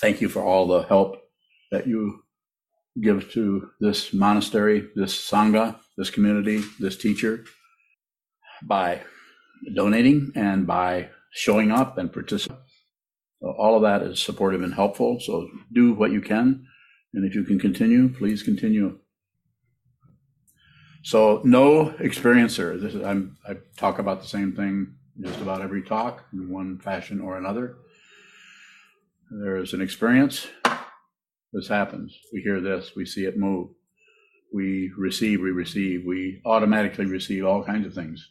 thank you for all the help that you give to this monastery, this Sangha, this community, this teacher by donating and by showing up and participating. All of that is supportive and helpful. So do what you can. And if you can continue, please continue. So no experiencer. This is I'm, I talk about the same thing just about every talk in one fashion or another. There is an experience. This happens. We hear this. We see it move. We receive. We receive. We automatically receive all kinds of things: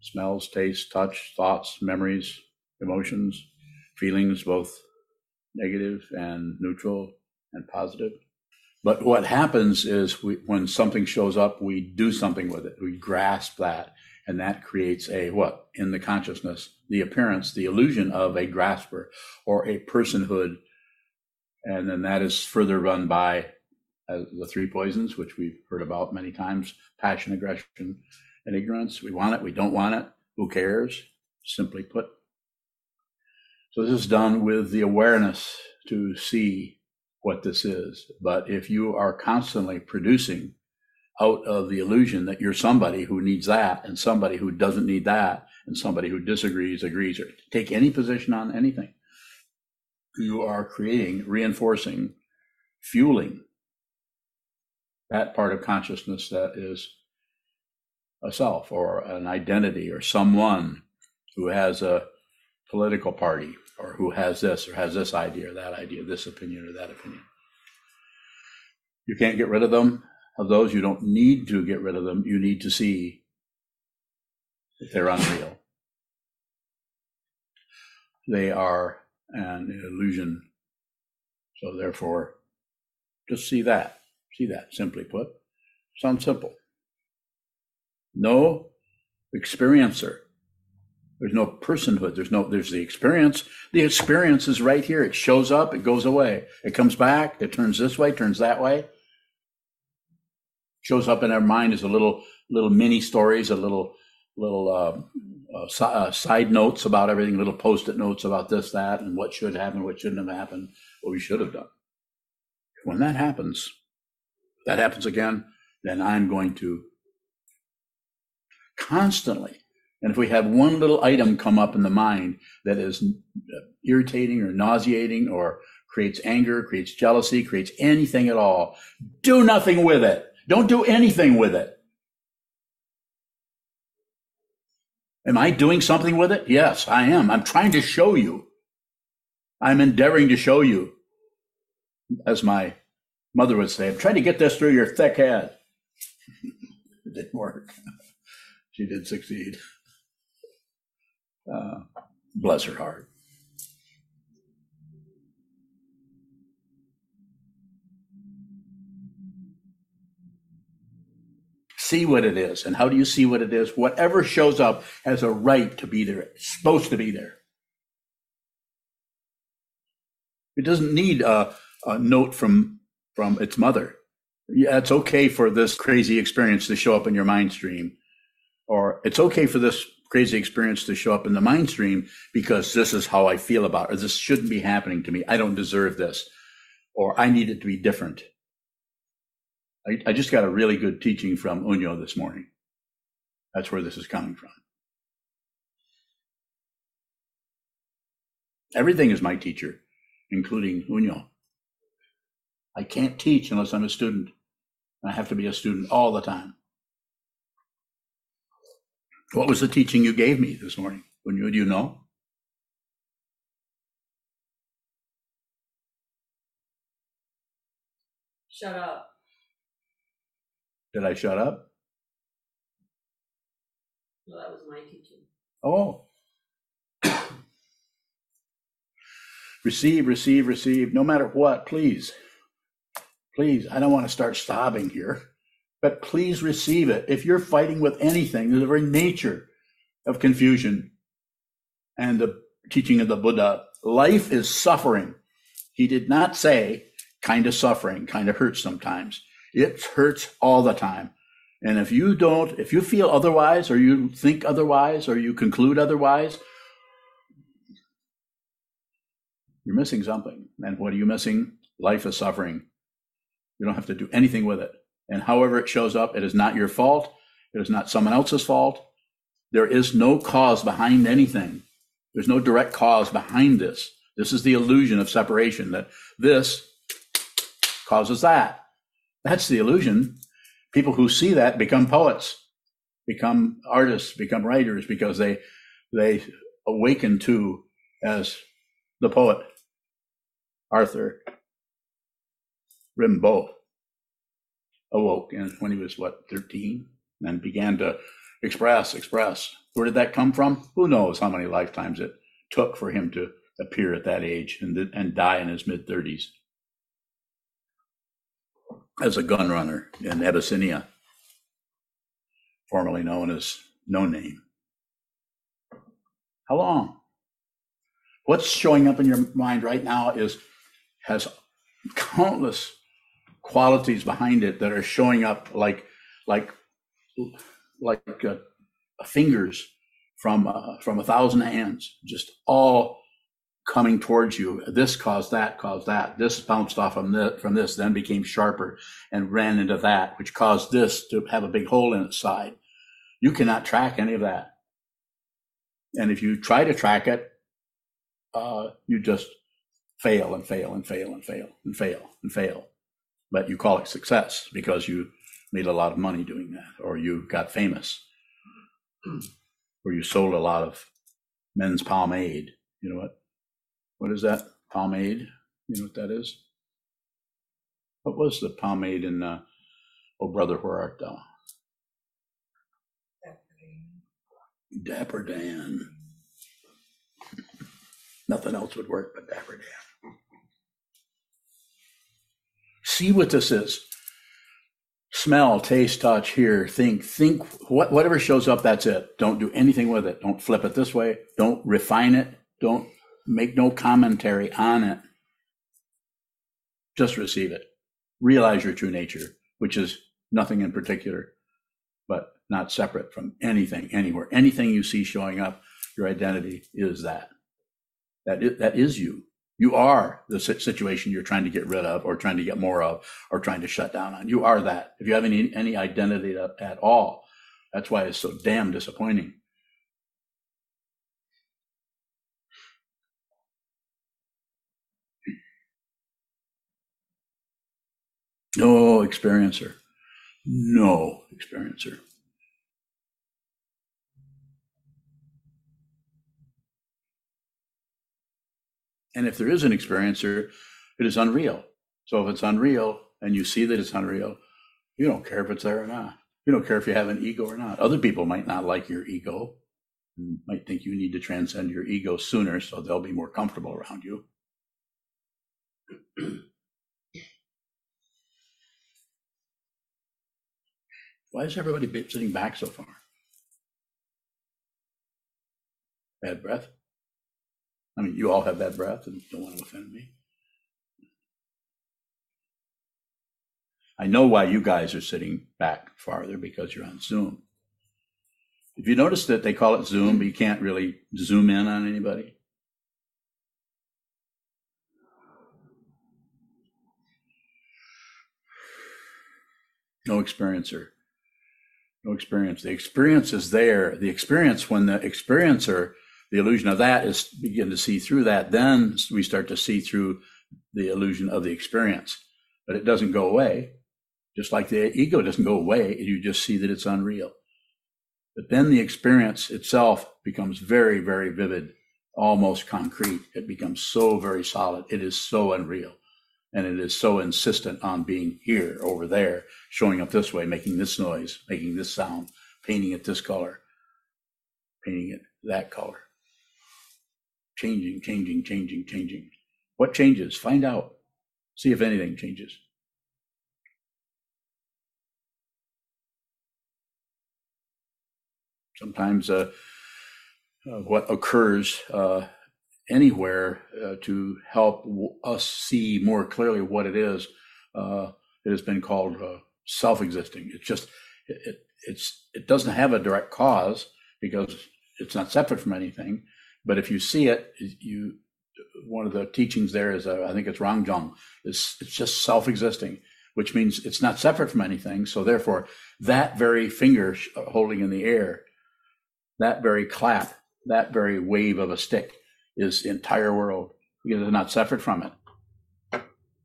smells, tastes, touch, thoughts, memories, emotions, feelings, both negative and neutral and positive. But what happens is we, when something shows up, we do something with it. We grasp that, and that creates a what in the consciousness, the appearance, the illusion of a grasper or a personhood, and then that is further run by uh, the three poisons, which we've heard about many times: passion, aggression, and ignorance. We want it, we don't want it. Who cares? Simply put. So this is done with the awareness to see what this is. But if you are constantly producing out of the illusion that you're somebody who needs that and somebody who doesn't need that and somebody who disagrees, agrees, or take any position on anything, you are creating, reinforcing, fueling that part of consciousness that is a self or an identity or someone who has a political party or who has this or has this idea or that idea, this opinion or that opinion. You can't get rid of them. Of those, you don't need to get rid of them. You need to see that they're unreal. They are an illusion. So therefore, just see that. See that, simply put. Sounds simple. No experiencer there's no personhood. There's no, there's the experience. The experience is right here. It shows up, it goes away. It comes back, it turns this way, turns that way. Shows up in our mind as a little, little mini stories, a little, little uh, uh, uh, side notes about everything, little post-it notes about this, that, and what should happen, what shouldn't have happened, what we should have done. When that happens, that happens again, then I'm going to constantly and if we have one little item come up in the mind that is irritating or nauseating or creates anger, creates jealousy, creates anything at all, do nothing with it. Don't do anything with it. Am I doing something with it? Yes, I am. I'm trying to show you. I'm endeavoring to show you. As my mother would say, I'm trying to get this through your thick head. it didn't work. she did succeed. Uh, bless her heart. See what it is. And how do you see what it is? Whatever shows up has a right to be there. It's supposed to be there. It doesn't need a, a note from, from its mother. Yeah, it's okay for this crazy experience to show up in your mind stream. Or it's okay for this crazy experience to show up in the mind stream because this is how I feel about it, or this shouldn't be happening to me. I don't deserve this, or I need it to be different. I, I just got a really good teaching from Unyo this morning. That's where this is coming from. Everything is my teacher, including Unyo. I can't teach unless I'm a student. I have to be a student all the time. What was the teaching you gave me this morning? You do you know? Shut up. Did I shut up? Well, that was my teaching. Oh. receive, receive, receive, no matter what, please. Please, I don't want to start sobbing here but please receive it. If you're fighting with anything, the very nature of confusion and the teaching of the Buddha, life is suffering. He did not say kind of suffering, kind of hurts sometimes. It hurts all the time. And if you don't, if you feel otherwise, or you think otherwise, or you conclude otherwise, You're missing something. And what are you missing? Life is suffering. You don't have to do anything with it. And however it shows up, it is not your fault. It is not someone else's fault. There is no cause behind anything. There's no direct cause behind this. This is the illusion of separation that this causes that. That's the illusion. People who see that become poets, become artists, become writers because they they awaken to as the poet Arthur Rimbaud awoke and when he was what 13 and began to express express. Where did that come from? Who knows how many lifetimes it took for him to appear at that age and, and die in his mid 30s as a gun runner in Abyssinia formerly known as no name. How long? What's showing up in your mind right now is has countless qualities behind it that are showing up like like like uh, fingers from uh, from a thousand hands, just all coming towards you. This caused that, caused that. This bounced off from this, from this, then became sharper and ran into that, which caused this to have a big hole in its side. You cannot track any of that. And if you try to track it, uh, you just fail and fail and fail and fail and fail and fail. But you call it success because you made a lot of money doing that, or you got famous, or you sold a lot of men's pomade. You know what? What is that? Pomade? You know what that is? What was the pomade in uh, Oh Brother, Where Art Thou? Dapper Dan. Nothing else would work but Dapper Dan. See what this is smell, taste, touch, hear, think, think, what, whatever shows up, that's it. Don't do anything with it. Don't flip it this way. Don't refine it. Don't make no commentary on it. Just receive it. Realize your true nature, which is nothing in particular, but not separate from anything, anywhere. Anything you see showing up, your identity is that. That is, that is you. You are the situation you're trying to get rid of or trying to get more of or trying to shut down on. You are that. If you have any, any identity at all, that's why it's so damn disappointing. No experiencer. No experiencer. And if there is an experiencer, it is unreal. So if it's unreal and you see that it's unreal, you don't care if it's there or not. You don't care if you have an ego or not. Other people might not like your ego, might think you need to transcend your ego sooner so they'll be more comfortable around you. Why is everybody sitting back so far? Bad breath? I mean, you all have bad breath and don't want to offend me. I know why you guys are sitting back farther because you're on Zoom. If you notice that they call it Zoom, but you can't really zoom in on anybody. No experiencer. No experience. The experience is there. The experience, when the experiencer the illusion of that is begin to see through that. Then we start to see through the illusion of the experience, but it doesn't go away. Just like the ego doesn't go away, you just see that it's unreal. But then the experience itself becomes very, very vivid, almost concrete. It becomes so very solid. It is so unreal. And it is so insistent on being here, over there, showing up this way, making this noise, making this sound, painting it this color, painting it that color changing, changing, changing, changing. What changes? Find out. See if anything changes. Sometimes uh, uh, what occurs uh, anywhere uh, to help w- us see more clearly what it is, uh, it has been called uh, self-existing. It's just it, it, it's it doesn't have a direct cause because it's not separate from anything but if you see it, you one of the teachings there is, uh, I think it's Rangjung, is it's just self-existing, which means it's not separate from anything. So therefore, that very finger holding in the air, that very clap, that very wave of a stick is the entire world because it's not separate from it.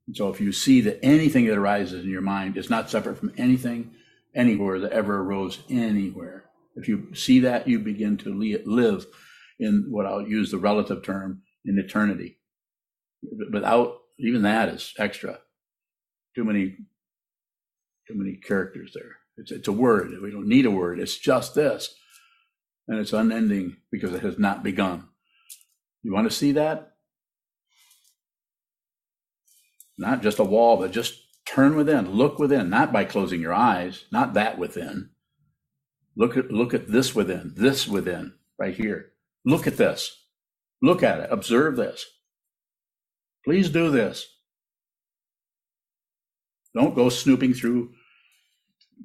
And So if you see that anything that arises in your mind is not separate from anything anywhere that ever arose anywhere, if you see that, you begin to live in what I'll use the relative term in eternity. Without even that is extra. Too many, too many characters there. It's, it's a word. We don't need a word. It's just this. And it's unending because it has not begun. You want to see that? Not just a wall, but just turn within, look within, not by closing your eyes, not that within. Look at look at this within, this within, right here. Look at this. Look at it. Observe this. Please do this. Don't go snooping through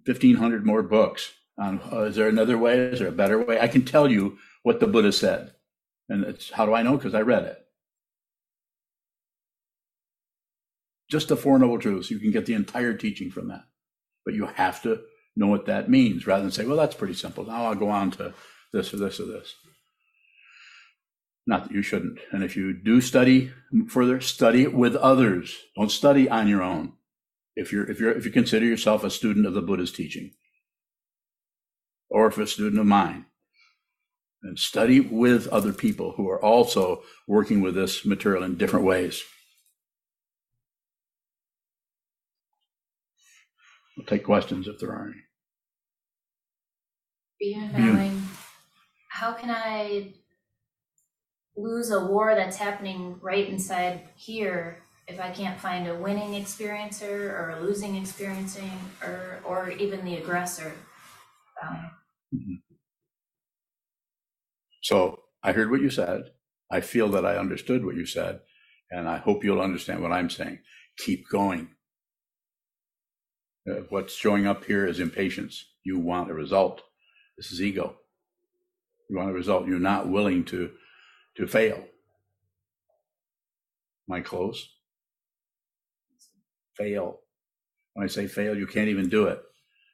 1,500 more books uh, is there another way? Is there a better way? I can tell you what the Buddha said. And it's how do I know? Because I read it. Just the Four Noble Truths. You can get the entire teaching from that. But you have to know what that means rather than say, well, that's pretty simple. Now I'll go on to this or this or this. Not that you shouldn't. And if you do study further, study it with others. Don't study on your own. If you're if you're if you consider yourself a student of the Buddha's teaching, or if a student of mine, and study with other people who are also working with this material in different ways. We'll take questions if there are any. How can I lose a war that's happening right inside here if I can't find a winning experiencer or a losing experiencing or or even the aggressor? Um, mm-hmm. So I heard what you said. I feel that I understood what you said, and I hope you'll understand what I'm saying. Keep going. Uh, what's showing up here is impatience. You want a result. This is ego. You want a result. You're not willing to to fail. Am I close? Fail. When I say fail, you can't even do it.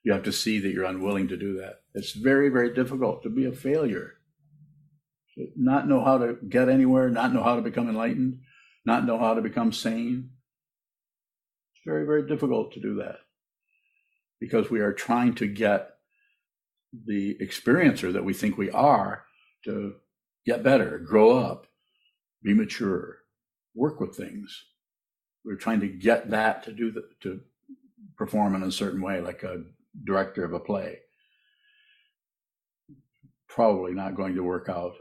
You have to see that you're unwilling to do that. It's very, very difficult to be a failure. Not know how to get anywhere, not know how to become enlightened, not know how to become sane. It's very, very difficult to do that because we are trying to get the experiencer that we think we are to get better, grow up, be mature, work with things. We're trying to get that to do the, to perform in a certain way, like a director of a play. Probably not going to work out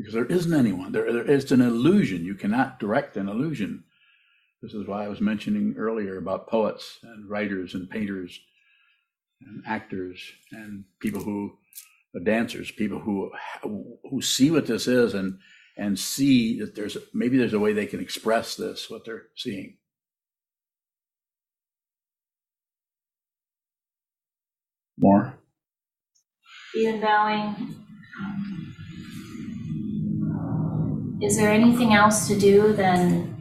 because there isn't anyone. There, there is an illusion. You cannot direct an illusion. This is why I was mentioning earlier about poets and writers and painters and actors and people who are dancers, people who who see what this is and and see that there's maybe there's a way they can express this what they're seeing. More. Ian bowing. Is there anything else to do than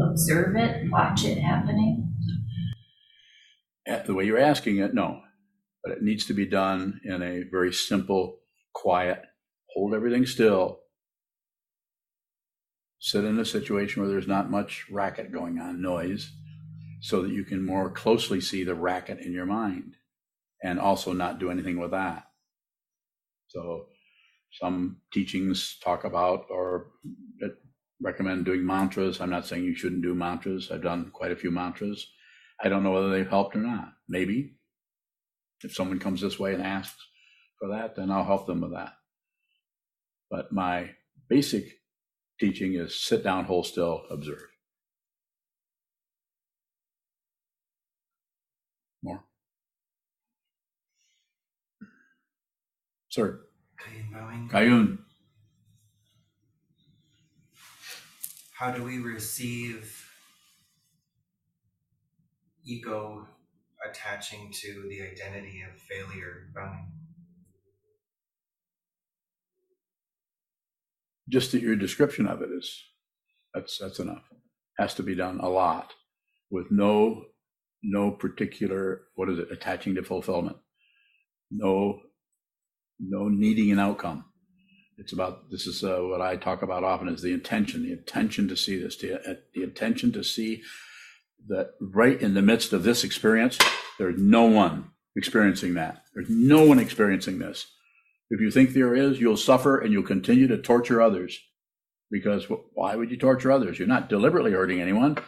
observe it, watch it happening? the way you're asking it, no. But it needs to be done in a very simple, quiet, hold everything still. Sit in a situation where there's not much racket going on, noise, so that you can more closely see the racket in your mind and also not do anything with that. So, some teachings talk about or recommend doing mantras. I'm not saying you shouldn't do mantras. I've done quite a few mantras I don't know whether they've helped or not. Maybe. If someone comes this way and asks for that, then I'll help them with that. But my basic teaching is sit down, hold still, observe. More? Sir. Kayun. How do we receive ego attaching to the identity of failure just that your description of it is, that's, that's enough. Has to be done a lot with no, no particular, what is it, attaching to fulfillment. No, no needing an outcome. It's about, this is uh, what I talk about often is the intention, the intention to see this, the, uh, the intention to see that right in the midst of this experience, there's no one experiencing that. There's no one experiencing this. If you think there is, you'll suffer and you'll continue to torture others. Because why would you torture others? You're not deliberately hurting anyone.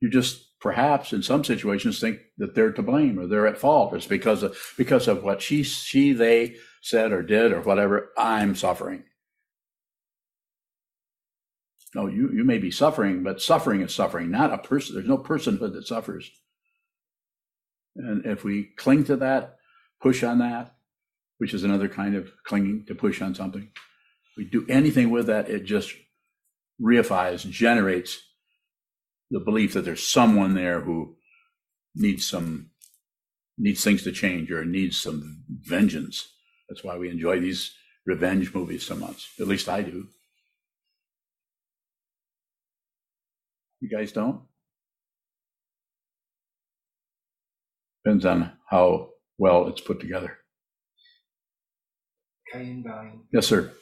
You just perhaps in some situations think that they're to blame or they're at fault. It's because of because of what she she they said or did or whatever. I'm suffering. No, you you may be suffering, but suffering is suffering, not a person. There's no personhood that suffers. And if we cling to that, push on that, which is another kind of clinging to push on something, we do anything with that, it just reifies, generates the belief that there's someone there who needs some needs things to change or needs some vengeance. That's why we enjoy these revenge movies so much. At least I do. You guys don't? Depends on how well it's put together. Bowing. Yes, sir.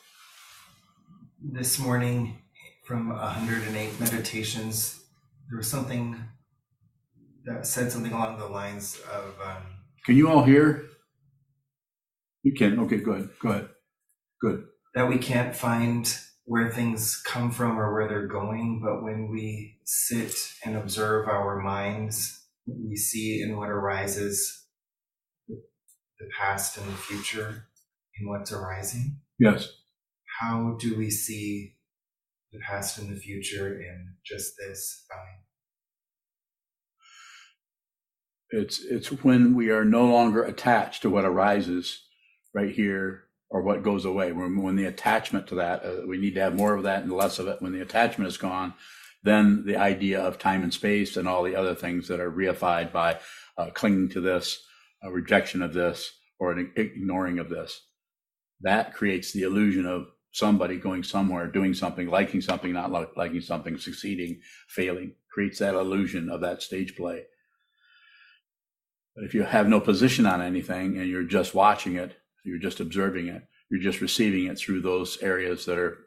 This morning from 108 meditations, there was something that said something along the lines of um, Can you all hear? You can. Okay, go ahead. Go ahead. Good. that we can't find where things come from or where they're going, but when we sit and observe our minds, we see in what arises the past and the future in what's arising. Yes. How do we see the past and the future in just this bowing? It's it's when we are no longer attached to what arises right here or what goes away. When, when the attachment to that, uh, we need to have more of that and less of it. When the attachment is gone, then the idea of time and space and all the other things that are reified by uh, clinging to this, a rejection of this, or an ignoring of this, that creates the illusion of somebody going somewhere, doing something, liking something, not li- liking something, succeeding, failing, creates that illusion of that stage play. But if you have no position on anything and you're just watching it, you're just observing it, you're just receiving it through those areas that are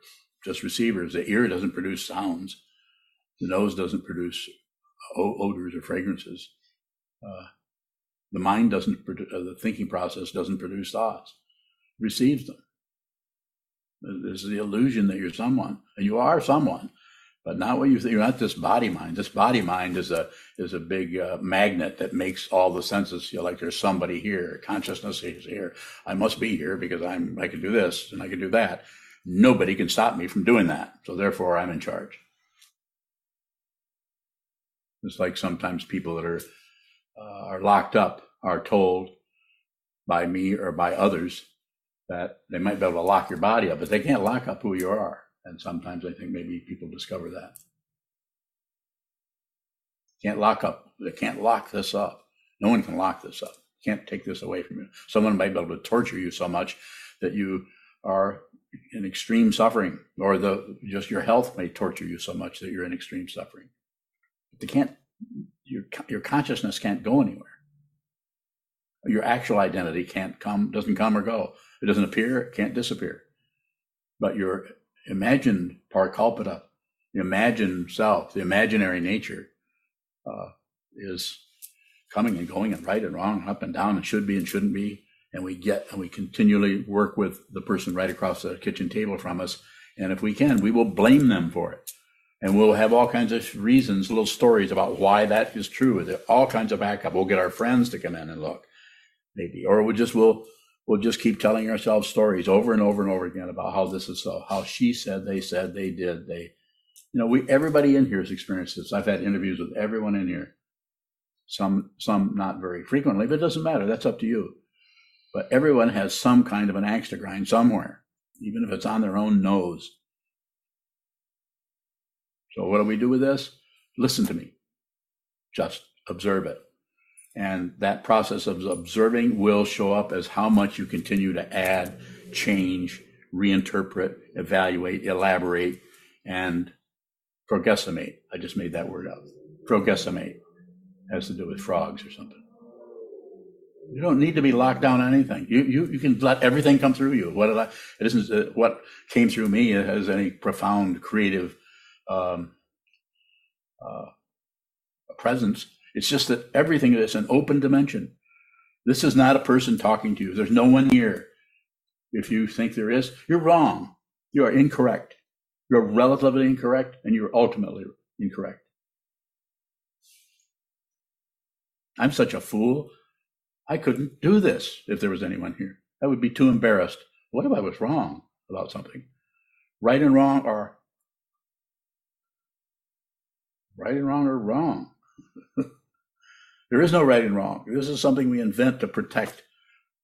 just receivers. The ear doesn't produce sounds, the nose doesn't produce odors or fragrances. Uh, the mind doesn't, produ- uh, the thinking process doesn't produce thoughts, receives them. There's the illusion that you're someone, and you are someone, but not what you think. You're not this body mind. This body mind is a is a big uh, magnet that makes all the senses feel like there's somebody here. Consciousness is here. I must be here because I'm. I can do this and I can do that. Nobody can stop me from doing that. So therefore, I'm in charge. It's like sometimes people that are uh, are locked up are told by me or by others that they might be able to lock your body up, but they can't lock up who you are. And sometimes I think maybe people discover that. Can't lock up, they can't lock this up. No one can lock this up. Can't take this away from you. Someone might be able to torture you so much that you are in extreme suffering, or the just your health may torture you so much that you're in extreme suffering. They can't your your consciousness can't go anywhere. Your actual identity can't come, doesn't come or go. It doesn't appear, it can't disappear. But your imagined parikalpita, the imagined self, the imaginary nature, uh, is coming and going and right and wrong, up and down, and should be and shouldn't be. And we get and we continually work with the person right across the kitchen table from us. And if we can, we will blame them for it. And we'll have all kinds of reasons, little stories about why that is true. There all kinds of backup. We'll get our friends to come in and look, maybe, or we just will we'll just keep telling ourselves stories over and over and over again about how this is so, how she said, they said, they did, they, you know, we everybody in here has experienced this. I've had interviews with everyone in here. Some some not very frequently, but it doesn't matter. That's up to you. But everyone has some kind of an axe to grind somewhere, even if it's on their own nose. So what do we do with this? Listen to me. Just observe it. And that process of observing will show up as how much you continue to add, change, reinterpret, evaluate, elaborate, and progestimate. I just made that word up. Progestimate has to do with frogs or something. You don't need to be locked down on anything. You, you, you can let everything come through you. What it isn't uh, what came through me has any profound creative um, uh, presence. It's just that everything is an open dimension. This is not a person talking to you. There's no one here. If you think there is, you're wrong. You are incorrect. You're relatively incorrect, and you're ultimately incorrect. I'm such a fool. I couldn't do this if there was anyone here. I would be too embarrassed. What if I was wrong about something? Right and wrong are right and wrong are wrong. there is no right and wrong. This is something we invent to protect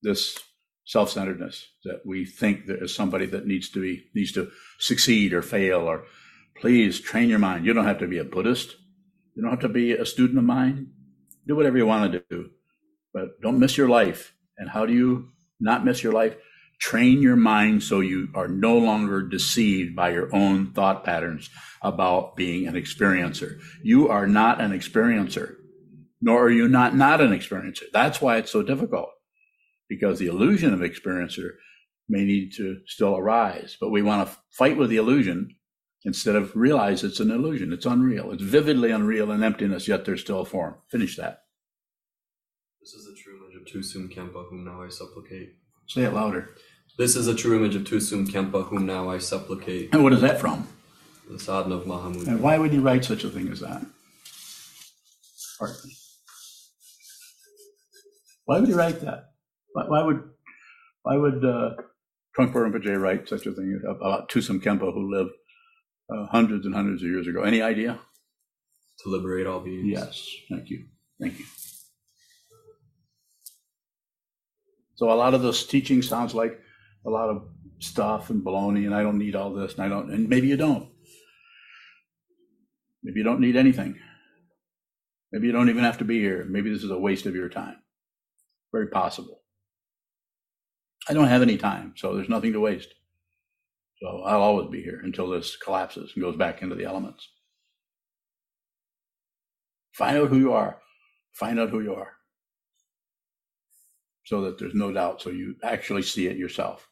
this self-centeredness that we think there is somebody that needs to be needs to succeed or fail or please train your mind. You don't have to be a Buddhist. You don't have to be a student of mine. Do whatever you want to do, but don't miss your life. And how do you not miss your life? Train your mind so you are no longer deceived by your own thought patterns about being an experiencer. You are not an experiencer, nor are you not not an experiencer. That's why it's so difficult because the illusion of experiencer may need to still arise, but we want to fight with the illusion instead of realize it's an illusion. It's unreal. It's vividly unreal and emptiness, yet there's still a form. Finish that. This is the true image of Dusum Khyenpa, whom now I supplicate. Say it louder. This is a true image of Dusum Khyenpa, whom now I supplicate. And what is that from? The sadhana of Mahamudra. And why would he write such a thing as that? Pardon me. Why would he write that? Why, why would why would uh, Trungpa Rinpoche write such a thing about Dusum Khyenpa who lived uh, hundreds and hundreds of years ago? Any idea? To liberate all beings. Yes. Thank you. Thank you. So a lot of this teaching sounds like a lot of stuff and baloney, and I don't need all this, and I don't, and maybe you don't. Maybe you don't need anything. Maybe you don't even have to be here. Maybe this is a waste of your time. Very possible. I don't have any time, so there's nothing to waste. So I'll always be here until this collapses and goes back into the elements. Find out who you are. Find out who you are. So that there's no doubt, so you actually see it yourself.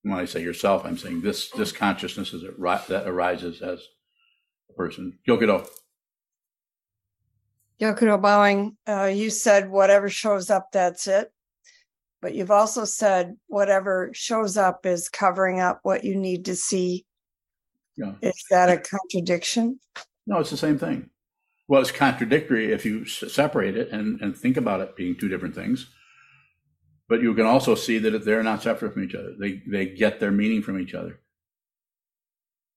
When I say yourself, I'm saying this this consciousness is that arises as a person. Yokido. Yokudo bowing, uh, you said whatever shows up, that's it. But you've also said whatever shows up is covering up what you need to see. Yeah. Is that a contradiction? No, it's the same thing. Well, it's contradictory if you separate it and, and think about it being two different things. But you can also see that they're not separate from each other. They, they get their meaning from each other.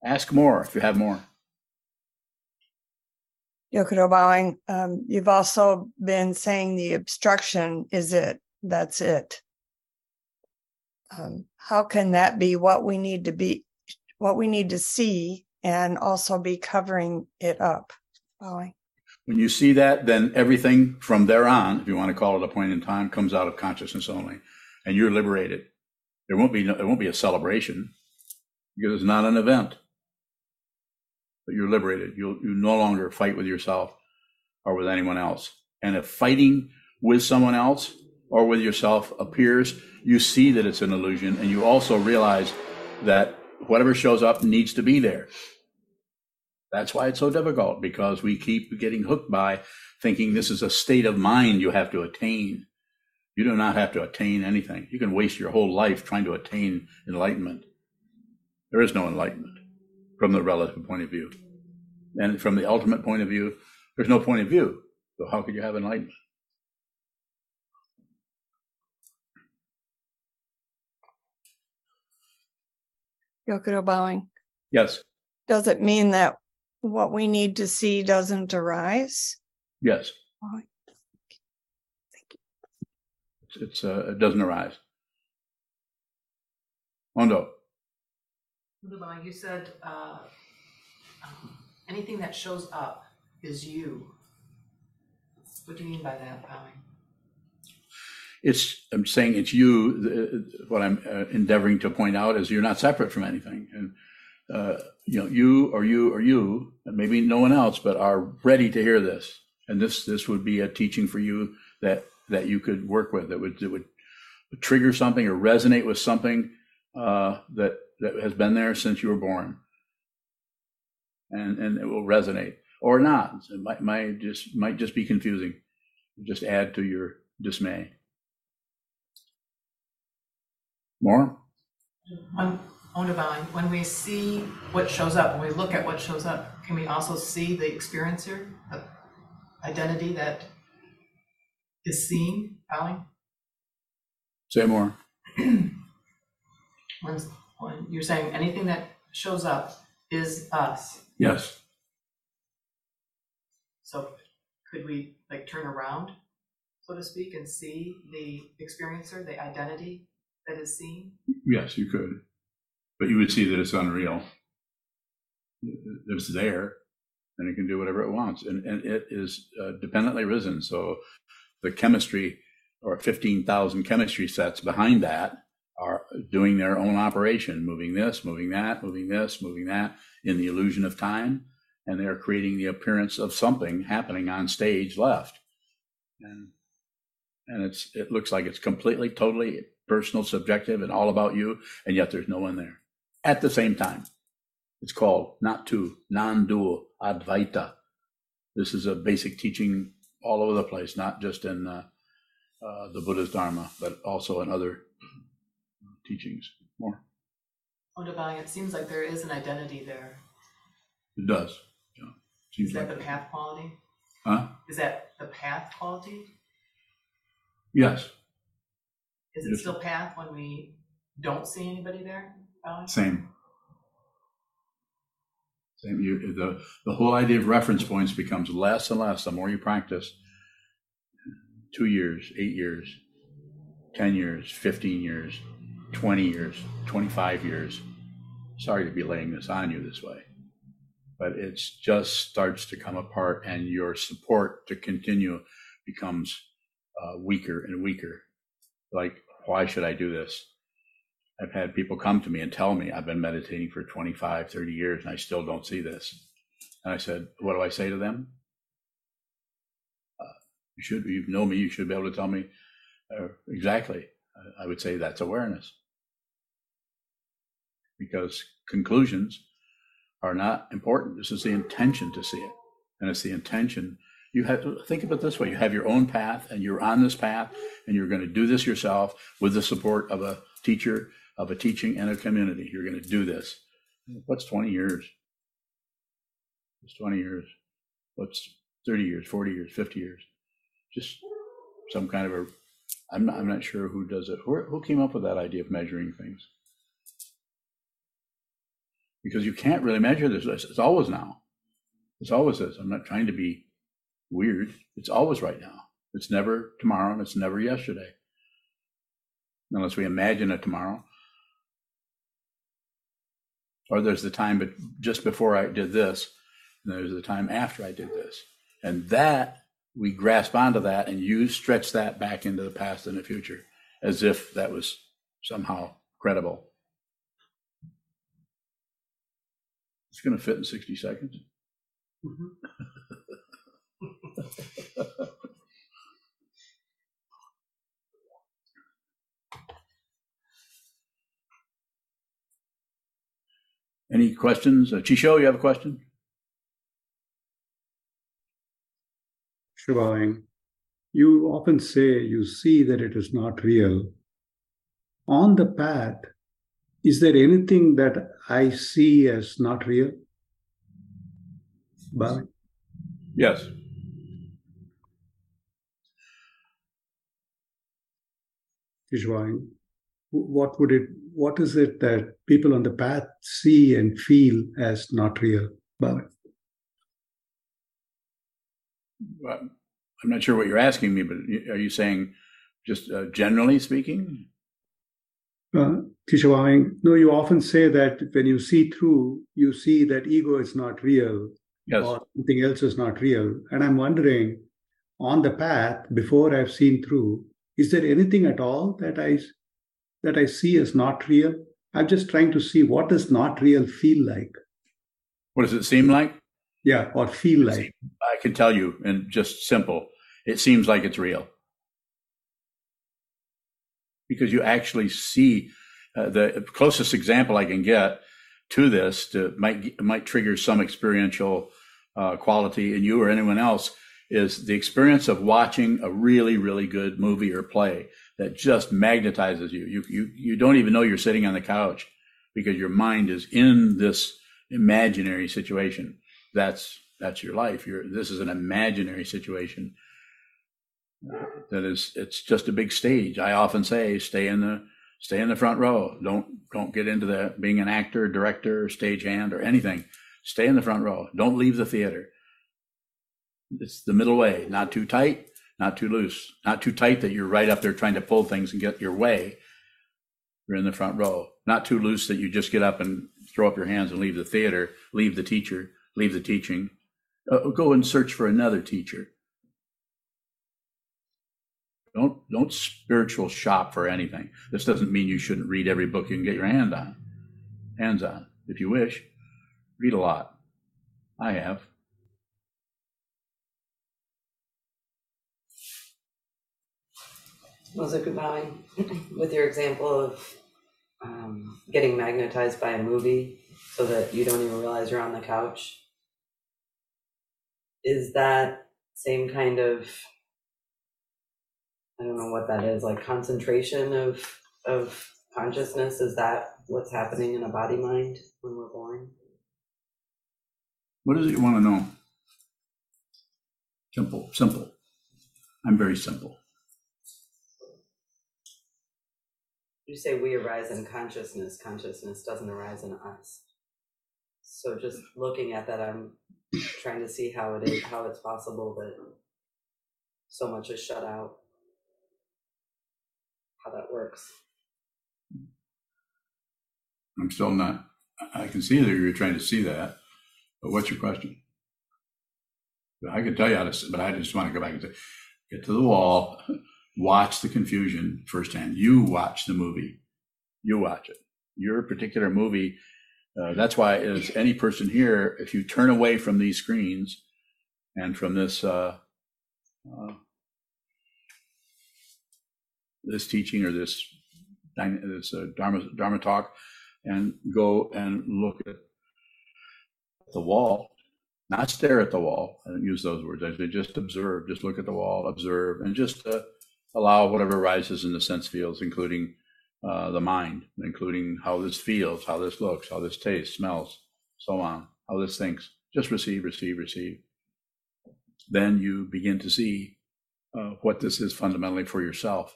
Ask more if you have more. Yokudo bowing, um, you've also been saying the obstruction is it, that's it. Um, how can that be what we need to be, what we need to see and also be covering it up? Bowing. When you see that, then everything from there on, if you want to call it a point in time, comes out of consciousness only, and you're liberated. There won't be no, there won't be a celebration because it's not an event. But you're liberated. You'll you no longer fight with yourself or with anyone else. And if fighting with someone else or with yourself appears, you see that it's an illusion, and you also realize that whatever shows up needs to be there. That's why it's so difficult because we keep getting hooked by thinking this is a state of mind you have to attain. You do not have to attain anything. You can waste your whole life trying to attain enlightenment. There is no enlightenment from the relative point of view. And from the ultimate point of view, there's no point of view. So how could you have enlightenment? Yokudo bowing. Yes, Does it mean that what we need to see doesn't arise? yes. Bowing. It's, it's uh, it doesn't arise. Mondo. Lubon, you said uh, um, anything that shows up is you. What do you mean by that, Bowing? it's, I'm saying it's you. What I'm uh, endeavoring to point out is you're not separate from anything. And, uh, you know, you or you or you, and maybe no one else, but are ready to hear this. And this, this would be a teaching for you that, that you could work with. That would, that would trigger something or resonate with something, uh, that, that has been there since you were born. And, and it will resonate or not. It might, might just, might just be confusing. Just add to your dismay. More? When, Ondavine, when we see what shows up, when we look at what shows up, can we also see the experiencer, the identity that is seen, Polly? Say more. When, when you're saying anything that shows up is us, Yes. so could we like turn around, so to speak, and see the experiencer, the identity that is seen? Yes, you could. But you would see that it's unreal. It's there and it can do whatever it wants. And, and it is uh, dependently risen. So the chemistry or 15,000 chemistry sets behind that are doing their own operation, moving this, moving that, moving this, moving that in the illusion of time. And they're creating the appearance of something happening on stage left. And, and it's, it looks like it's completely, totally personal, subjective, and all about you. And yet there's no one there at the same time. It's called not to, non-dual, Advaita. This is a basic teaching all over the place, not just in uh, uh, the Buddha's Dharma, but also in other teachings. More. Ondavine, it seems like there is an identity there. It does. Yeah. Seems Is that like the path quality? Huh? Is that the path quality? Yes. Is it Yes. still path when we don't see anybody there, Polly? Same. Same. You, the the whole idea of reference points becomes less and less the more you practice. Two years, eight years, ten years, fifteen years, twenty years, twenty-five years. Sorry to be laying this on you this way, but it just starts to come apart, and your support to continue becomes uh, weaker and weaker. Like, why should I do this? I've had people come to me and tell me I've been meditating for 25, 30 years and I still don't see this. And I said, what do I say to them? Uh, you should, you know me, you should be able to tell me uh, exactly. I would say that's awareness. Because conclusions are not important. This is the intention to see it. And it's the intention. You have to think of it this way. You have your own path and you're on this path and you're going to do this yourself with the support of a teacher of a teaching and a community. You're going to do this. What's 20 years? What's 20 years? What's 30 years, 40 years, 50 years? Just some kind of a, I'm not, I'm not sure who does it. Who, who came up with that idea of measuring things? Because you can't really measure this. It's always now. It's always this. I'm not trying to be weird. It's always right now. It's never tomorrow and it's never yesterday. Unless we imagine a tomorrow or there's the time but just before I did this, and there's the time after I did this. And that we grasp onto that and you stretch that back into the past and the future as if that was somehow credible. It's going to fit in 60 seconds. Any questions? Uh, Chisho, you have a question? Shivang, you often say you see that it is not real. On the path, is there anything that I see as not real? Bhavin? Yes. Kishwang, what would it what is it that people on the path see and feel as not real? Bhavin? Well, I'm not sure what you're asking me, but are you saying just uh, generally speaking? Uh, Kishwang, no, you often say that when you see through, you see that ego is not real Yes. or something else is not real. And I'm wondering, on the path, before I've seen through, Is there anything at all that I that I see as not real? I'm just trying to see what does not real feel like. What does it seem like? Yeah, or feel like. I can tell you, and just simple, it seems like it's real. Because you actually see uh, the closest example I can get to this to might might trigger some experiential uh, quality in you or anyone else is the experience of watching a really really good movie or play that just magnetizes you. You you you don't even know you're sitting on the couch because your mind is in this imaginary situation. That's that's your life. You're this is an imaginary situation. Uh, that is it's just a big stage. I often say stay in the stay in the front row. Don't don't get into the being an actor, director, stagehand, or anything. Stay in the front row. Don't leave the theater. It's the middle way, not too tight, not too loose, not too tight that you're right up there trying to pull things and get your way. You're in the front row. Not too loose that you just get up and throw up your hands and leave the theater, leave the teacher, leave the teaching. Uh, go and search for another teacher. Don't don't spiritual shop for anything. This doesn't mean you shouldn't read every book you can get your hand on, hands on, if you wish. Read a lot. I have. It goodbye with your example of um, getting magnetized by a movie so that you don't even realize you're on the couch? Is that same kind of I don't know what that is, like concentration of of consciousness? Is that what's happening in a body mind when we're born? What is it you want to know? Simple, simple. I'm very simple. You say we arise in consciousness, consciousness doesn't arise in us. So just looking at that, I'm trying to see how it is, how it's possible that so much is shut out. How that works. I'm still not, I can see that you're trying to see that, but what's your question? I can tell you how to, but I just want to go back and say, get to the wall, watch the confusion firsthand. You watch the movie. You watch it. Your particular movie. Uh, that's why, as any person here, if you turn away from these screens and from this uh, uh, this teaching or this this uh, dharma dharma talk, and go and look at the wall, not stare at the wall. I don't use those words. I say just observe, just look at the wall, observe, and just uh, allow whatever arises in the sense fields, including uh, the mind, including how this feels, how this looks, how this tastes, smells, so on, how this thinks. Just receive, receive, receive. Then you begin to see uh, what this is fundamentally for yourself.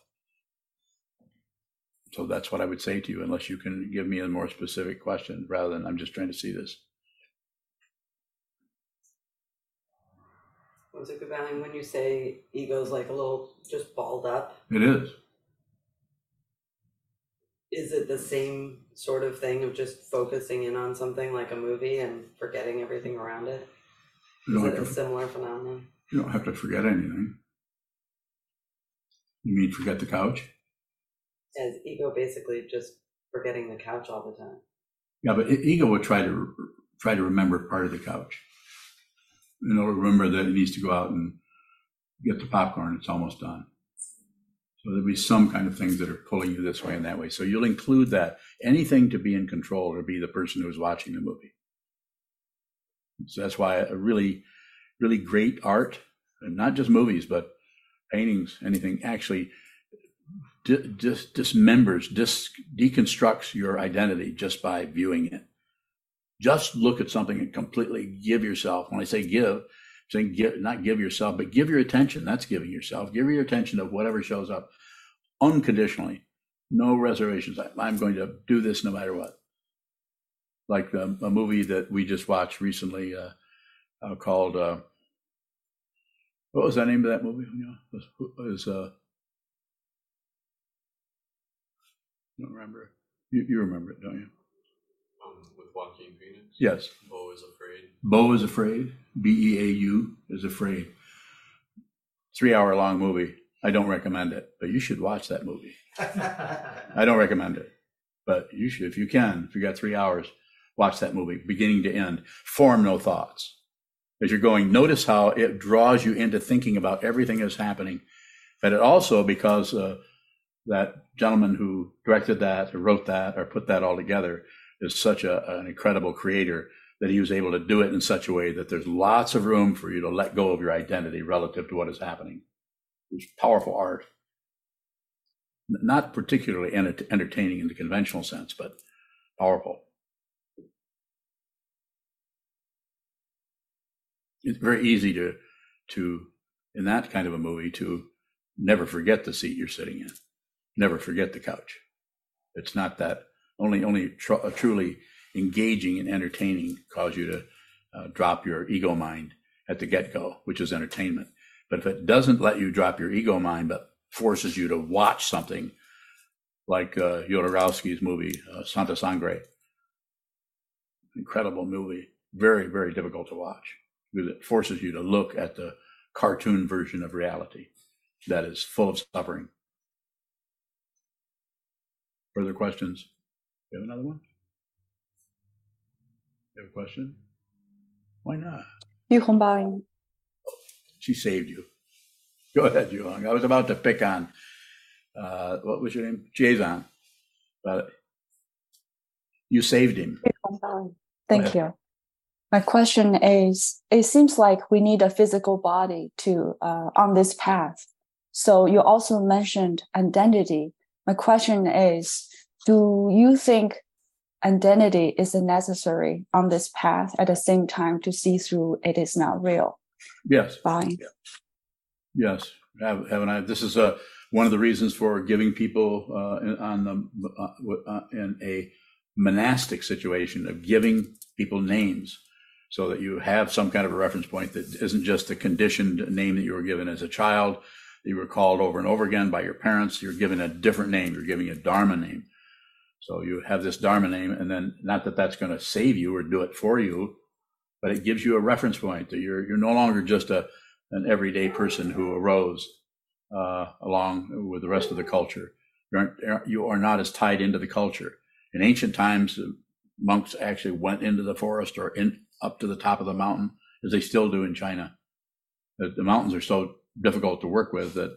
So that's what I would say to you, unless you can give me a more specific question rather than I'm just trying to see this. Was it Valley when you say ego's like a little just balled up? It is. Is it the same sort of thing of just focusing in on something like a movie and forgetting everything around it? Is it a to, similar phenomenon? you don't have to forget anything. You mean forget the couch? As ego basically just forgetting the couch all the time. Yeah, but ego would try to try to remember part of the couch. You know, remember that it needs to go out and get the popcorn. It's almost done. So there'll be some kind of things that are pulling you this way and that way. So you'll include that anything to be in control or be the person who's watching the movie. So that's why a really, really great art, and not just movies, but paintings, anything actually di- dis- dismembers, dis- deconstructs your identity just by viewing it. Just look at something and completely give yourself. When I say give, I'm saying give, not give yourself, but give your attention. That's giving yourself. Give your attention to whatever shows up unconditionally, no reservations. I, I'm going to do this no matter what. Like um, a movie that we just watched recently uh, uh, called, uh, what was the name of that movie? You know, it was, it was I don't remember. You, you remember it, don't you? Um, with Joaquin Phoenix. Yes. Beau is afraid. Beau is afraid. B E A U is afraid. Three hour long movie. I don't recommend it, but you should watch that movie. I don't recommend it, but you should, if you can, if you got three hours, watch that movie, beginning to end. Form no thoughts. As you're going, notice how it draws you into thinking about everything that's happening. But it also, because uh, that gentleman who directed that, or wrote that, or put that all together, is such a, an incredible creator that he was able to do it in such a way that there's lots of room for you to let go of your identity relative to what is happening. It's powerful art. Not particularly enter- entertaining in the conventional sense, but powerful. It's very easy to, to, in that kind of a movie, to never forget the seat you're sitting in, never forget the couch. It's not that only only tr- uh, truly engaging and entertaining cause you to uh, drop your ego mind at the get go, which is entertainment. But if it doesn't let you drop your ego mind, but forces you to watch something like uh, movie uh, Santa Sangre, incredible movie, very very difficult to watch because it forces you to look at the cartoon version of reality that is full of suffering. Further questions? You have another one? You have a question? Why not? Yuhong Baoing. She saved you. Go ahead, Yuhong. I was about to pick on, uh, what was your name? Jason. But you saved him. Thank you. My question is it seems like we need a physical body to uh, on this path. So you also mentioned identity my question is: Do you think identity is necessary on this path at the same time to see through it is not real? Yes. Bye. Yes, have, haven't I? This is uh, one of the reasons for giving people uh, on the uh, uh, in a monastic situation of giving people names, so that you have some kind of a reference point that isn't just the conditioned name that you were given as a child. You were called over and over again by your parents. You're given a different name. You're giving a dharma name. So you have this dharma name, and then not that that's going to save you or do it for you, but it gives you a reference point that you're you're no longer just a an everyday person who arose uh, along with the rest of the culture. You aren't you are not as tied into the culture. In ancient times, monks actually went into the forest or in up to the top of the mountain, as they still do in China. The, the mountains are so difficult to work with that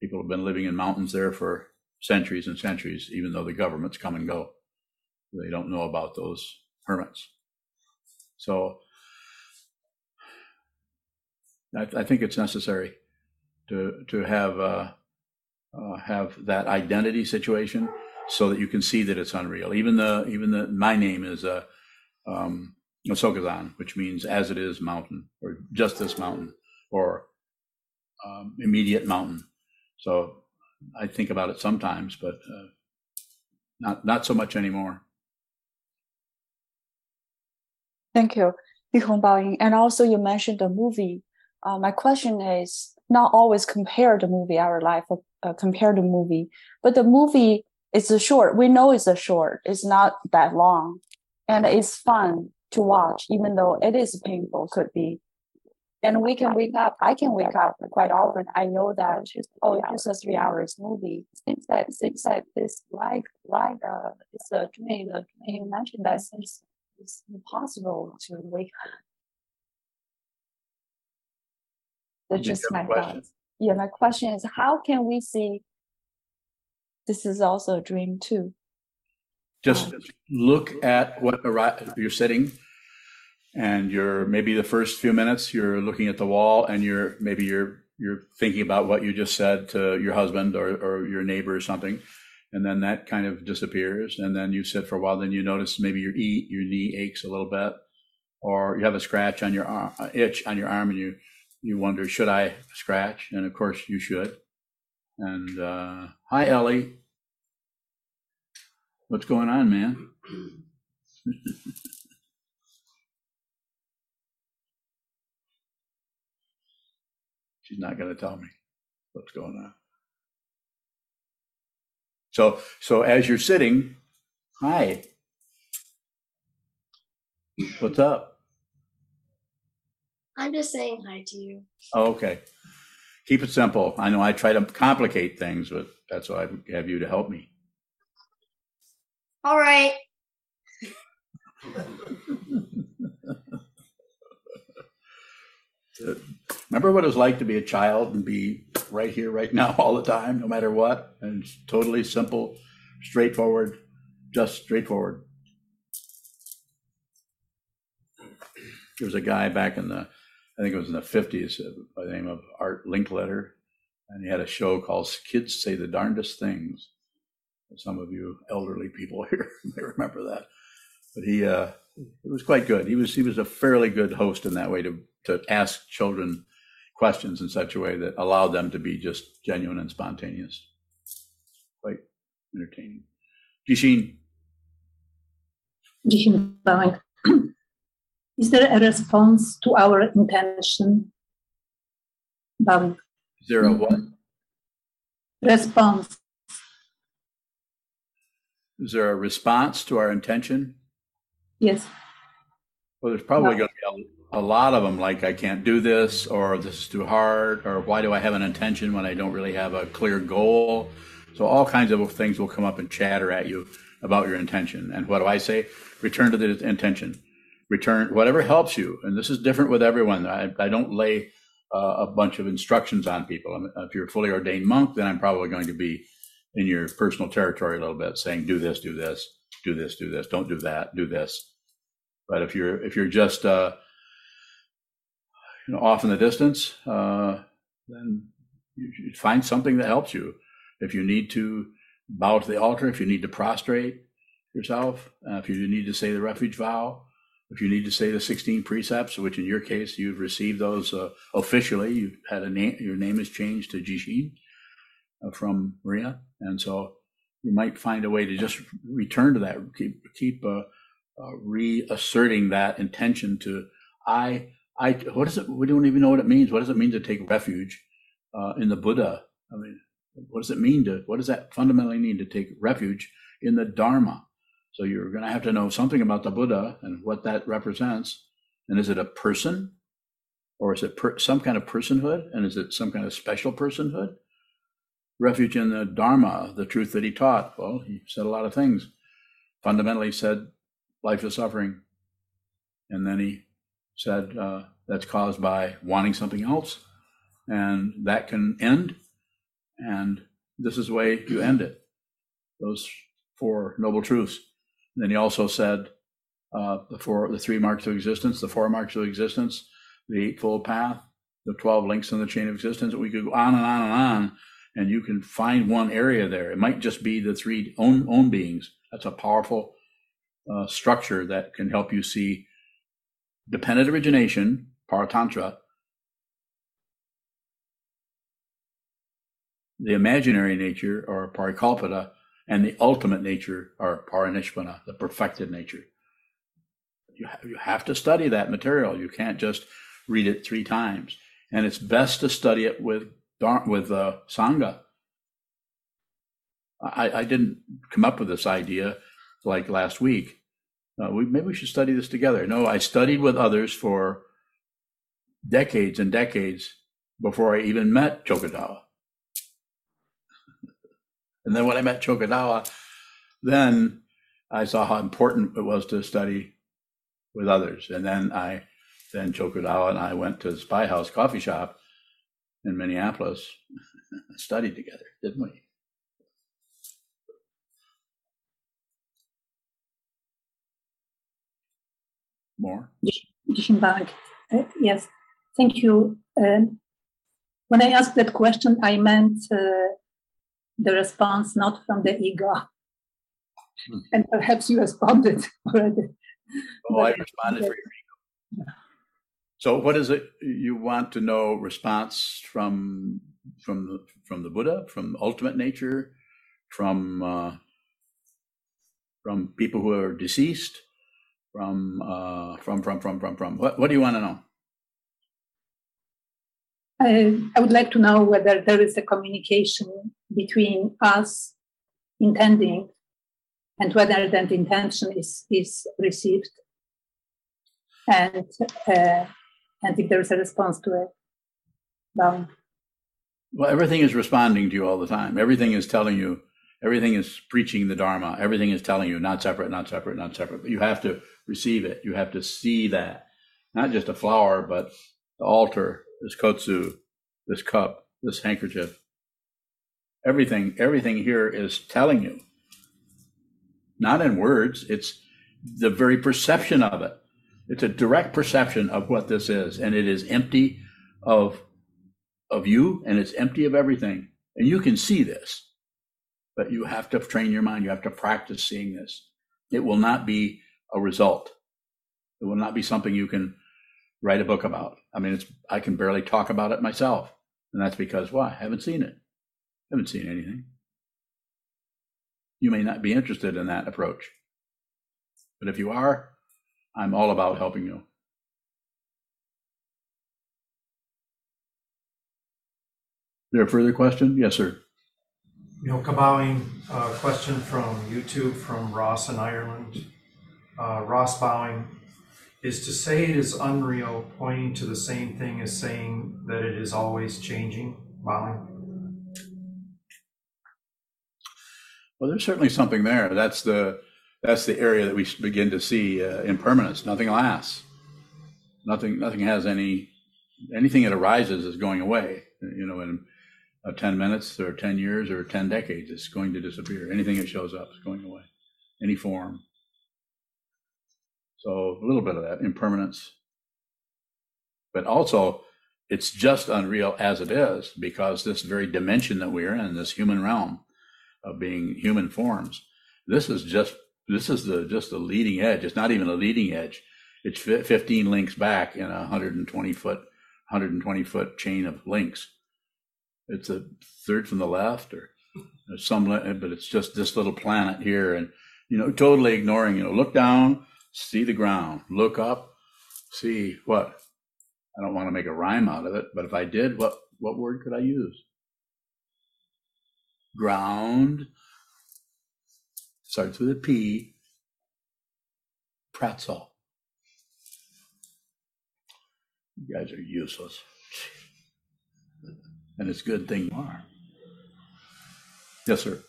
people have been living in mountains there for centuries and centuries, even though the governments come and go. They don't know about those hermits. So I, I think it's necessary to to have uh, uh, have that identity situation so that you can see that it's unreal. Even the even the my name is uh, um, which means as it is mountain, or just this mountain, or um, immediate mountain. So I think about it sometimes, but uh, not not so much anymore. Thank you, Yihong Baoying. And also, you mentioned the movie. Uh, my question is not always compare the movie our life, uh, uh, compare the movie, but the movie is a short. We know it's a short. It's not that long, and it's fun to watch, even though it is painful, could be and we can wake up. I can wake up quite often. I know that oh, it's a three hours movie. Since that, since that this life, life, uh, it's a dream. The you mentioned that since it's impossible to wake up. That's just my question? thoughts. Yeah, my question is how can we see this is also a dream too? Just look at what you're sitting, and you're maybe the first few minutes you're looking at the wall, and you're maybe you're you're thinking about what you just said to your husband or, or your neighbor or something, and then that kind of disappears, and then you sit for a while. Then you notice maybe your e your knee aches a little bit, or you have a scratch on your arm, itch on your arm, and you you wonder should I scratch? And of course you should. And uh, hi Ellie, what's going on, man? She's not going to tell me what's going on. So, so as you're sitting, hi, what's up? I'm just saying hi to you. Oh, okay. keep it simple. I know I try to complicate things, but that's why I have you to help me. All right. Remember what it was like to be a child and be right here, right now, all the time, no matter what? And it's totally simple, straightforward, just straightforward. There was a guy back in the, I think it was in the 50s, uh, by the name of Art Linkletter, and he had a show called Kids Say the Darndest Things. Some of you elderly people here may remember that. But he, uh, it was quite good. He was he was a fairly good host in that way to to ask children questions in such a way that allowed them to be just genuine and spontaneous. Quite entertaining. Jishin. Jishin Bang. Is there a response to our intention? Bang. Is there a what? Response. Is there a response to our intention? Yes. Well, there's probably no. going to be a, a, lot of them, like I can't do this, or this is too hard, or why do I have an intention when I don't really have a clear goal? So all kinds of things will come up and chatter at you about your intention. And what do I say? Return to the intention. Return whatever helps you. And this is different with everyone. I, I don't lay uh, a bunch of instructions on people. If you're a fully ordained monk, then I'm probably going to be in your personal territory a little bit, saying, "Do this, do this, do this, do this. Don't do that. Do this." But if you're if you're just uh, you know off in the distance, uh, then you find something that helps you. If you need to bow to the altar, if you need to prostrate yourself, uh, if you need to say the refuge vow, if you need to say the 16 precepts, which in your case you've received those uh, officially, you've had a name, your name is changed to Jishin uh, from Maria, and so you might find a way to just return to that, keep keep uh, uh, reasserting that intention to I I what is it? We don't even know what it means. What does it mean to take refuge uh, in the Buddha? I mean, what does it mean to? What does that fundamentally mean to take refuge in the Dharma? So you're going to have to know something about the Buddha and what that represents. And is it a person, or is it per, some kind of personhood? And is it some kind of special personhood? Refuge in the Dharma, the truth that he taught. Well, he said a lot of things. Fundamentally, said life is suffering. And then he said uh, that's caused by wanting something else, and that can end. And this is the way you end it. Those four noble truths. And then he also said uh, the four, the three marks of existence, the four marks of existence, the eightfold path, the twelve links in the chain of existence. We could go on and on and on, and you can find one area there. It might just be the three own own beings. That's a powerful uh, structure that can help you see dependent origination, paratantra, the imaginary nature, or parikalpita, and the ultimate nature, or parinishpanna, the perfected nature. You, ha- you have to study that material. You can't just read it three times. And it's best to study it with with uh, Sangha. I, I didn't come up with this idea like last week. Uh, we, maybe we should study this together. No, I studied with others for decades and decades before I even met Chokodawa. and then when I met Chokodawa, then I saw how important it was to study with others. And then I, then Chokodawa and I went to the Spyhouse coffee shop in Minneapolis, studied together, didn't we? More? Uh, yes, thank you. Uh, when I asked that question, I meant uh, the response not from the ego. Hmm. And perhaps you responded already. Oh, I responded for your ego. So, what is it you want to know? Response from from the from the Buddha, from ultimate nature, from uh, from people who are deceased, from uh, from from from from from what what do you want to know I, I would like to know whether there is a communication between us intending and whether that intention is is received and uh, and if there is a response to it down Well, everything is responding to you all the time. Everything is telling you, everything is preaching the Dharma. Everything is telling you, not separate, not separate, not separate. But you have to receive it. You have to see that. Not just a flower, but the altar, this kotsu, this cup, this handkerchief. Everything, everything here is telling you. Not in words, it's the very perception of it. It's a direct perception of what this is, and it is empty of of you and it's empty of everything. And you can see this, but you have to train your mind. You have to practice seeing this. It will not be a result. It will not be something you can write a book about. I mean, it's I can barely talk about it myself, and that's because why? I haven't seen it. I haven't seen anything. You may not be interested in that approach, but if you are, I'm all about helping you. There a further question? Yes, sir. Milka Bowing, uh, question from YouTube from Ross in Ireland. Uh, Ross Bowing, is to say it is unreal pointing to the same thing as saying that it is always changing? Bowing. Well, there's certainly something there. That's the that's the area that we begin to see uh, impermanence. Nothing lasts. Nothing nothing has any anything that arises is going away. You know, in uh, 10 minutes or 10 years or 10 decades, it's going to disappear. Anything that shows up is going away, any form. So a little bit of that impermanence. But also, it's just unreal as it is because this very dimension that we're in, this human realm of being human forms, this is just this is the just the leading edge. It's not even a leading edge. It's 15 links back in a 120 foot 120 foot chain of links it's a third from the left or some, but it's just this little planet here. And, you know, totally ignoring, you know, look down, see the ground, look up, see what? I don't want to make a rhyme out of it, but if I did, what, what word could I use? Ground starts with a P, pretzel. You guys are useless and it's a good thing you are. Yes, sir.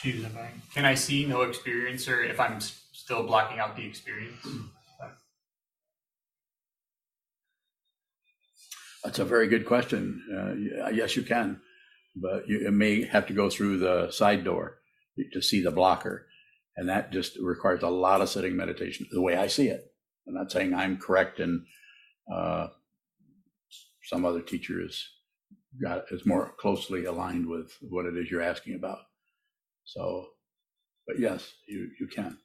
Can I see no experiencer if I'm still blocking out the experience? That's a very good question. Uh, yes, you can, but you may have to go through the side door to see the blocker, and that just requires a lot of sitting meditation. The way I see it, I'm not saying I'm correct, and uh, some other teacher is got is more closely aligned with what it is you're asking about. So, but yes, you you can.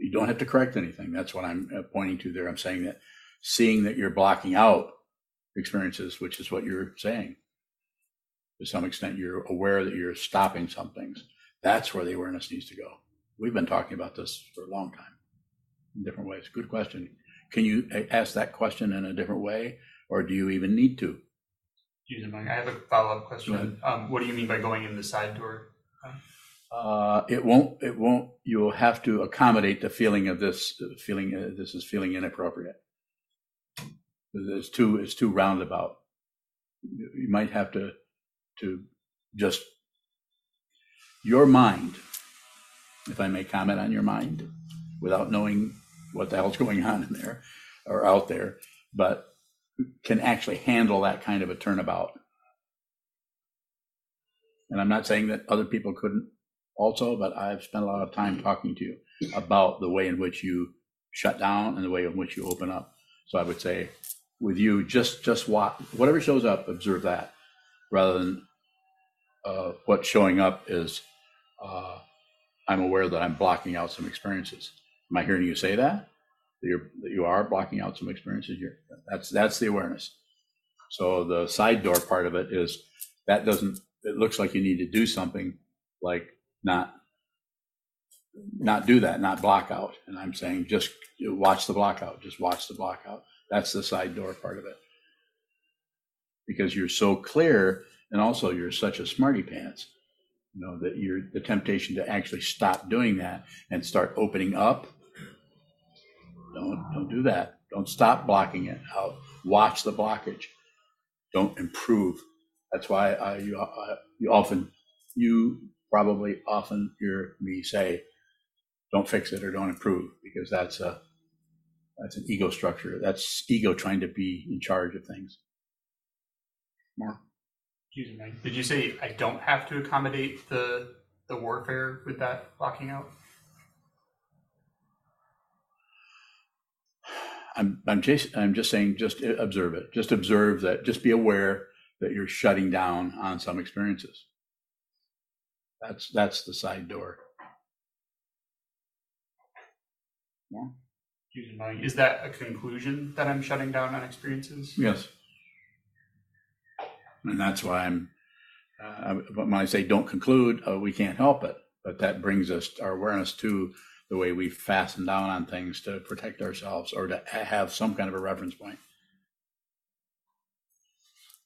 You don't have to correct anything. That's what I'm uh, pointing to there. I'm saying that seeing that you're blocking out experiences, which is what you're saying. To some extent, you're aware that you're stopping some things. That's where the awareness needs to go. We've been talking about this for a long time in different ways. Good question. Can you uh, ask that question in a different way, or do you even need to? using my. I have a follow up question. Um, what do you mean by going in the side door? Uh, it won't. It won't. You'll have to accommodate the feeling of this feeling. Uh, this is feeling inappropriate. It's too. It's too roundabout. You might have to to just your mind. If I may comment on your mind, without knowing what the hell's going on in there or out there, but can actually handle that kind of a turnabout. And I'm not saying that other people couldn't also, but I've spent a lot of time talking to you about the way in which you shut down and the way in which you open up. So I would say with you, just just watch whatever shows up, observe that, rather than uh, what's showing up is uh, I'm aware that I'm blocking out some experiences. Am I hearing you say that? that, you're, that you are blocking out some experiences. You're, that's that's the awareness. So the side door part of it is that doesn't. It looks like you need to do something like not not do that, not block out. And I'm saying just watch the block out. Just watch the block out. That's the side door part of it. Because you're so clear, and also you're such a smarty pants. You know that you're the temptation to actually stop doing that and start opening up don't don't do that. Don't stop blocking it out. Watch the blockage. Don't improve That's why I, you, uh, you often, you probably often hear me say, don't fix it or don't improve, because that's a, that's an ego structure. That's ego trying to be in charge of things. More. Excuse me. Did you say I don't have to accommodate the the warfare with that locking out? I'm, I'm just, I'm just saying, just observe it. Just observe that, just be aware that you're shutting down on some experiences. That's, that's the side door. Yeah. Is that a conclusion that I'm shutting down on experiences? Yes. And that's why I'm, uh, when I say don't conclude, uh, we can't help it. But that brings us our awareness to the way we fasten down on things to protect ourselves or to have some kind of a reference point.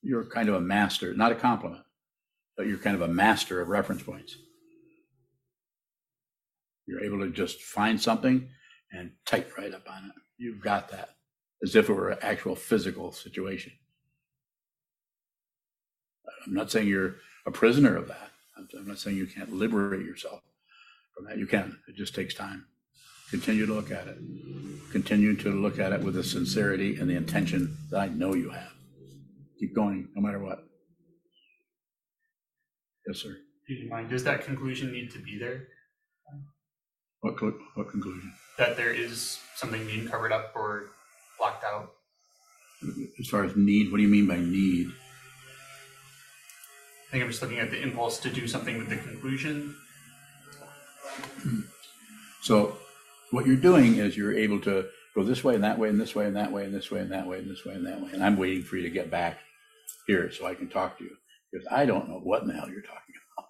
You're kind of a master, not a compliment, but you're kind of a master of reference points. You're able to just find something and type right up on it. You've got that as if it were an actual physical situation. I'm not saying you're a prisoner of that. I'm not saying you can't liberate yourself from that. You can. It just takes time. Continue to look at it. Continue to look at it with the sincerity and the intention that I know you have. Keep going, no matter what. Yes, sir. Do you mind? Does that conclusion need to be there? What what conclusion? That there is something being covered up or blocked out. As far as need, what do you mean by need? I think I'm just looking at the impulse to do something with the conclusion. Hmm. So, what you're doing is you're able to go this way and that way and this way and that way and this way and that way and this way and that way. And I'm waiting for you to get back here so I can talk to you because I don't know what in the hell you're talking about.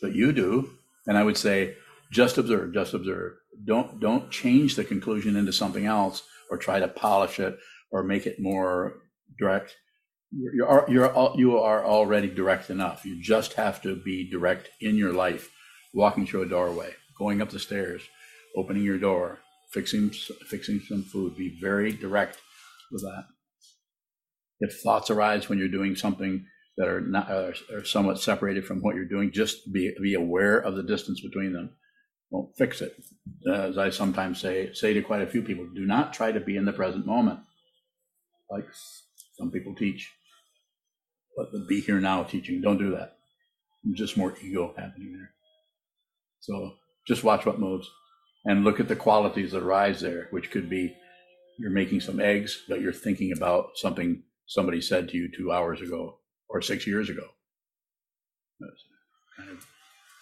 But you do. And I would say, just observe, just observe. Don't don't change the conclusion into something else or try to polish it or make it more direct. You're you're you are already direct enough. You just have to be direct in your life, walking through a doorway, going up the stairs, opening your door, fixing fixing some food. Be very direct with that. If thoughts arise when you're doing something that are not are, are somewhat separated from what you're doing, just be be aware of the distance between them. Don't fix it. As I sometimes say say to quite a few people, do not try to be in the present moment, like some people teach but the be here now teaching. Don't do that. Just more ego happening there. So just watch what moves and look at the qualities that rise there, which could be you're making some eggs, but you're thinking about something somebody said to you two hours ago or six years ago. Kind of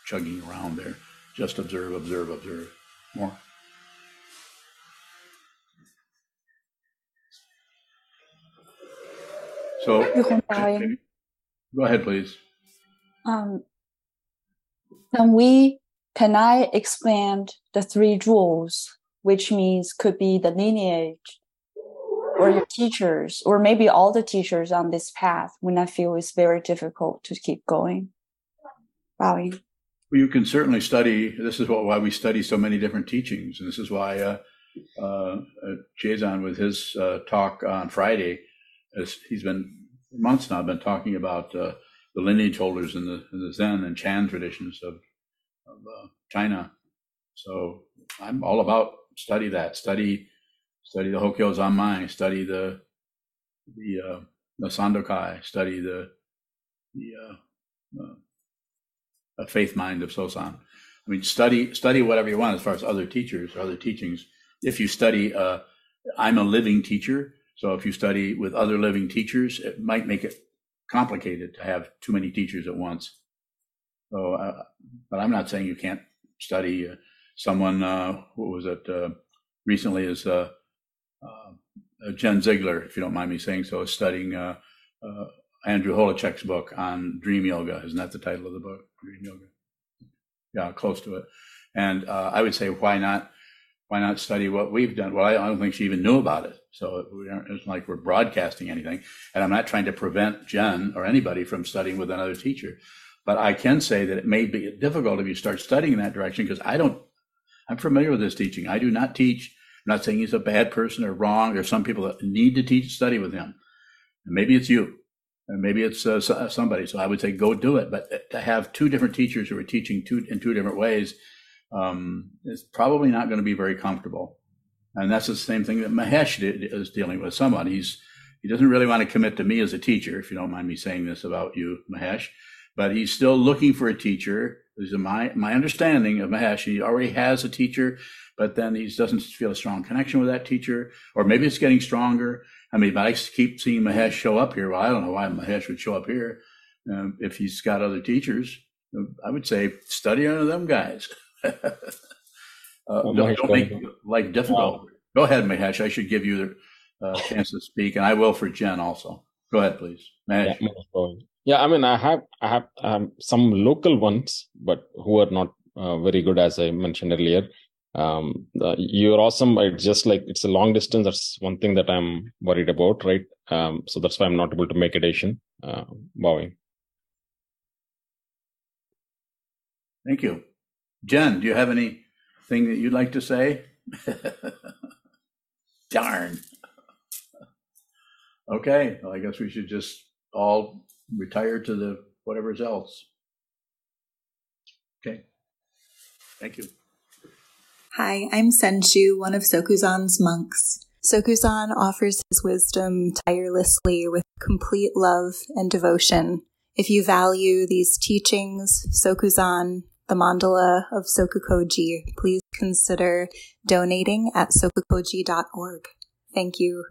chugging around there. Just observe, observe, observe. More. So, go ahead, please. Um, can we, can I expand the three jewels, which means could be the lineage or your teachers, or maybe all the teachers on this path when I feel it's very difficult to keep going? Bowing. Well, you can certainly study. This is what, why we study so many different teachings. And this is why uh, uh, Jason, with his uh, talk on Friday, as he's been months now been talking about uh, the lineage holders in the, in the Zen and Chan traditions of, of uh, China. So I'm all about study that, study study the Hokyo Zanmai, study the the uh, the Sandokai, study the the uh, uh, faith mind of Sosan. I mean, study study whatever you want as far as other teachers or other teachings. If you study, uh, I'm a living teacher so if you study with other living teachers, it might make it complicated to have too many teachers at once. So, uh, but I'm not saying you can't study. Uh, someone, uh, what was it, uh, recently is Uh, uh, Jen Ziegler, if you don't mind me saying so, is studying uh, Andrew Holecek's book on dream yoga. Isn't that the title of the book? Dream yoga. Yeah, close to it. And I would say, why not why not study what we've done? Well, I don't think she even knew about it. So it's like we're broadcasting anything. And I'm not trying to prevent Jen or anybody from studying with another teacher. But I can say that it may be difficult if you start studying in that direction because I don't, I'm familiar with this teaching. I do not teach. I'm not saying he's a bad person or wrong. There's some people that need to teach, study with him. And maybe it's you. And maybe it's uh, somebody. So I would say go do it. But to have two different teachers who are teaching two in two different ways um, is probably not going to be very comfortable. And that's the same thing that Mahesh did, is dealing with. Someone he's he doesn't really want to commit to me as a teacher, if you don't mind me saying this about you, Mahesh. But he's still looking for a teacher. Is my my understanding of Mahesh. He already has a teacher, but then he doesn't feel a strong connection with that teacher, or maybe it's getting stronger. I mean, but I keep seeing Mahesh show up here. Well, I don't know why Mahesh would show up here um, if he's got other teachers. I would say study under them guys. uh, Oh, don't, don't make life difficult. Go ahead, Mahesh. I should give you the uh, chance to speak, and I will for Jen also. Go ahead, please, Mahesh. Bhavin. Yeah, I mean, I have I have um, some local ones, but who are not uh, very good, as I mentioned earlier. Um, uh, you're awesome. It's just like it's a long distance. That's one thing that I'm worried about, right? Um, so that's why I'm not able to make a decision. Uh, bowing. Thank you, Jen. Do you have anything that you'd like to say? Darn. Okay, well, I guess we should just all retire to the whatever's else. Okay. Thank you. Hi, I'm Senshu, one of Sokuzan's monks. Sokuzan offers his wisdom tirelessly with complete love and devotion. If you value these teachings, Sokuzan, the mandala of Sokukoji, please consider donating at sokukoji.org. Thank you.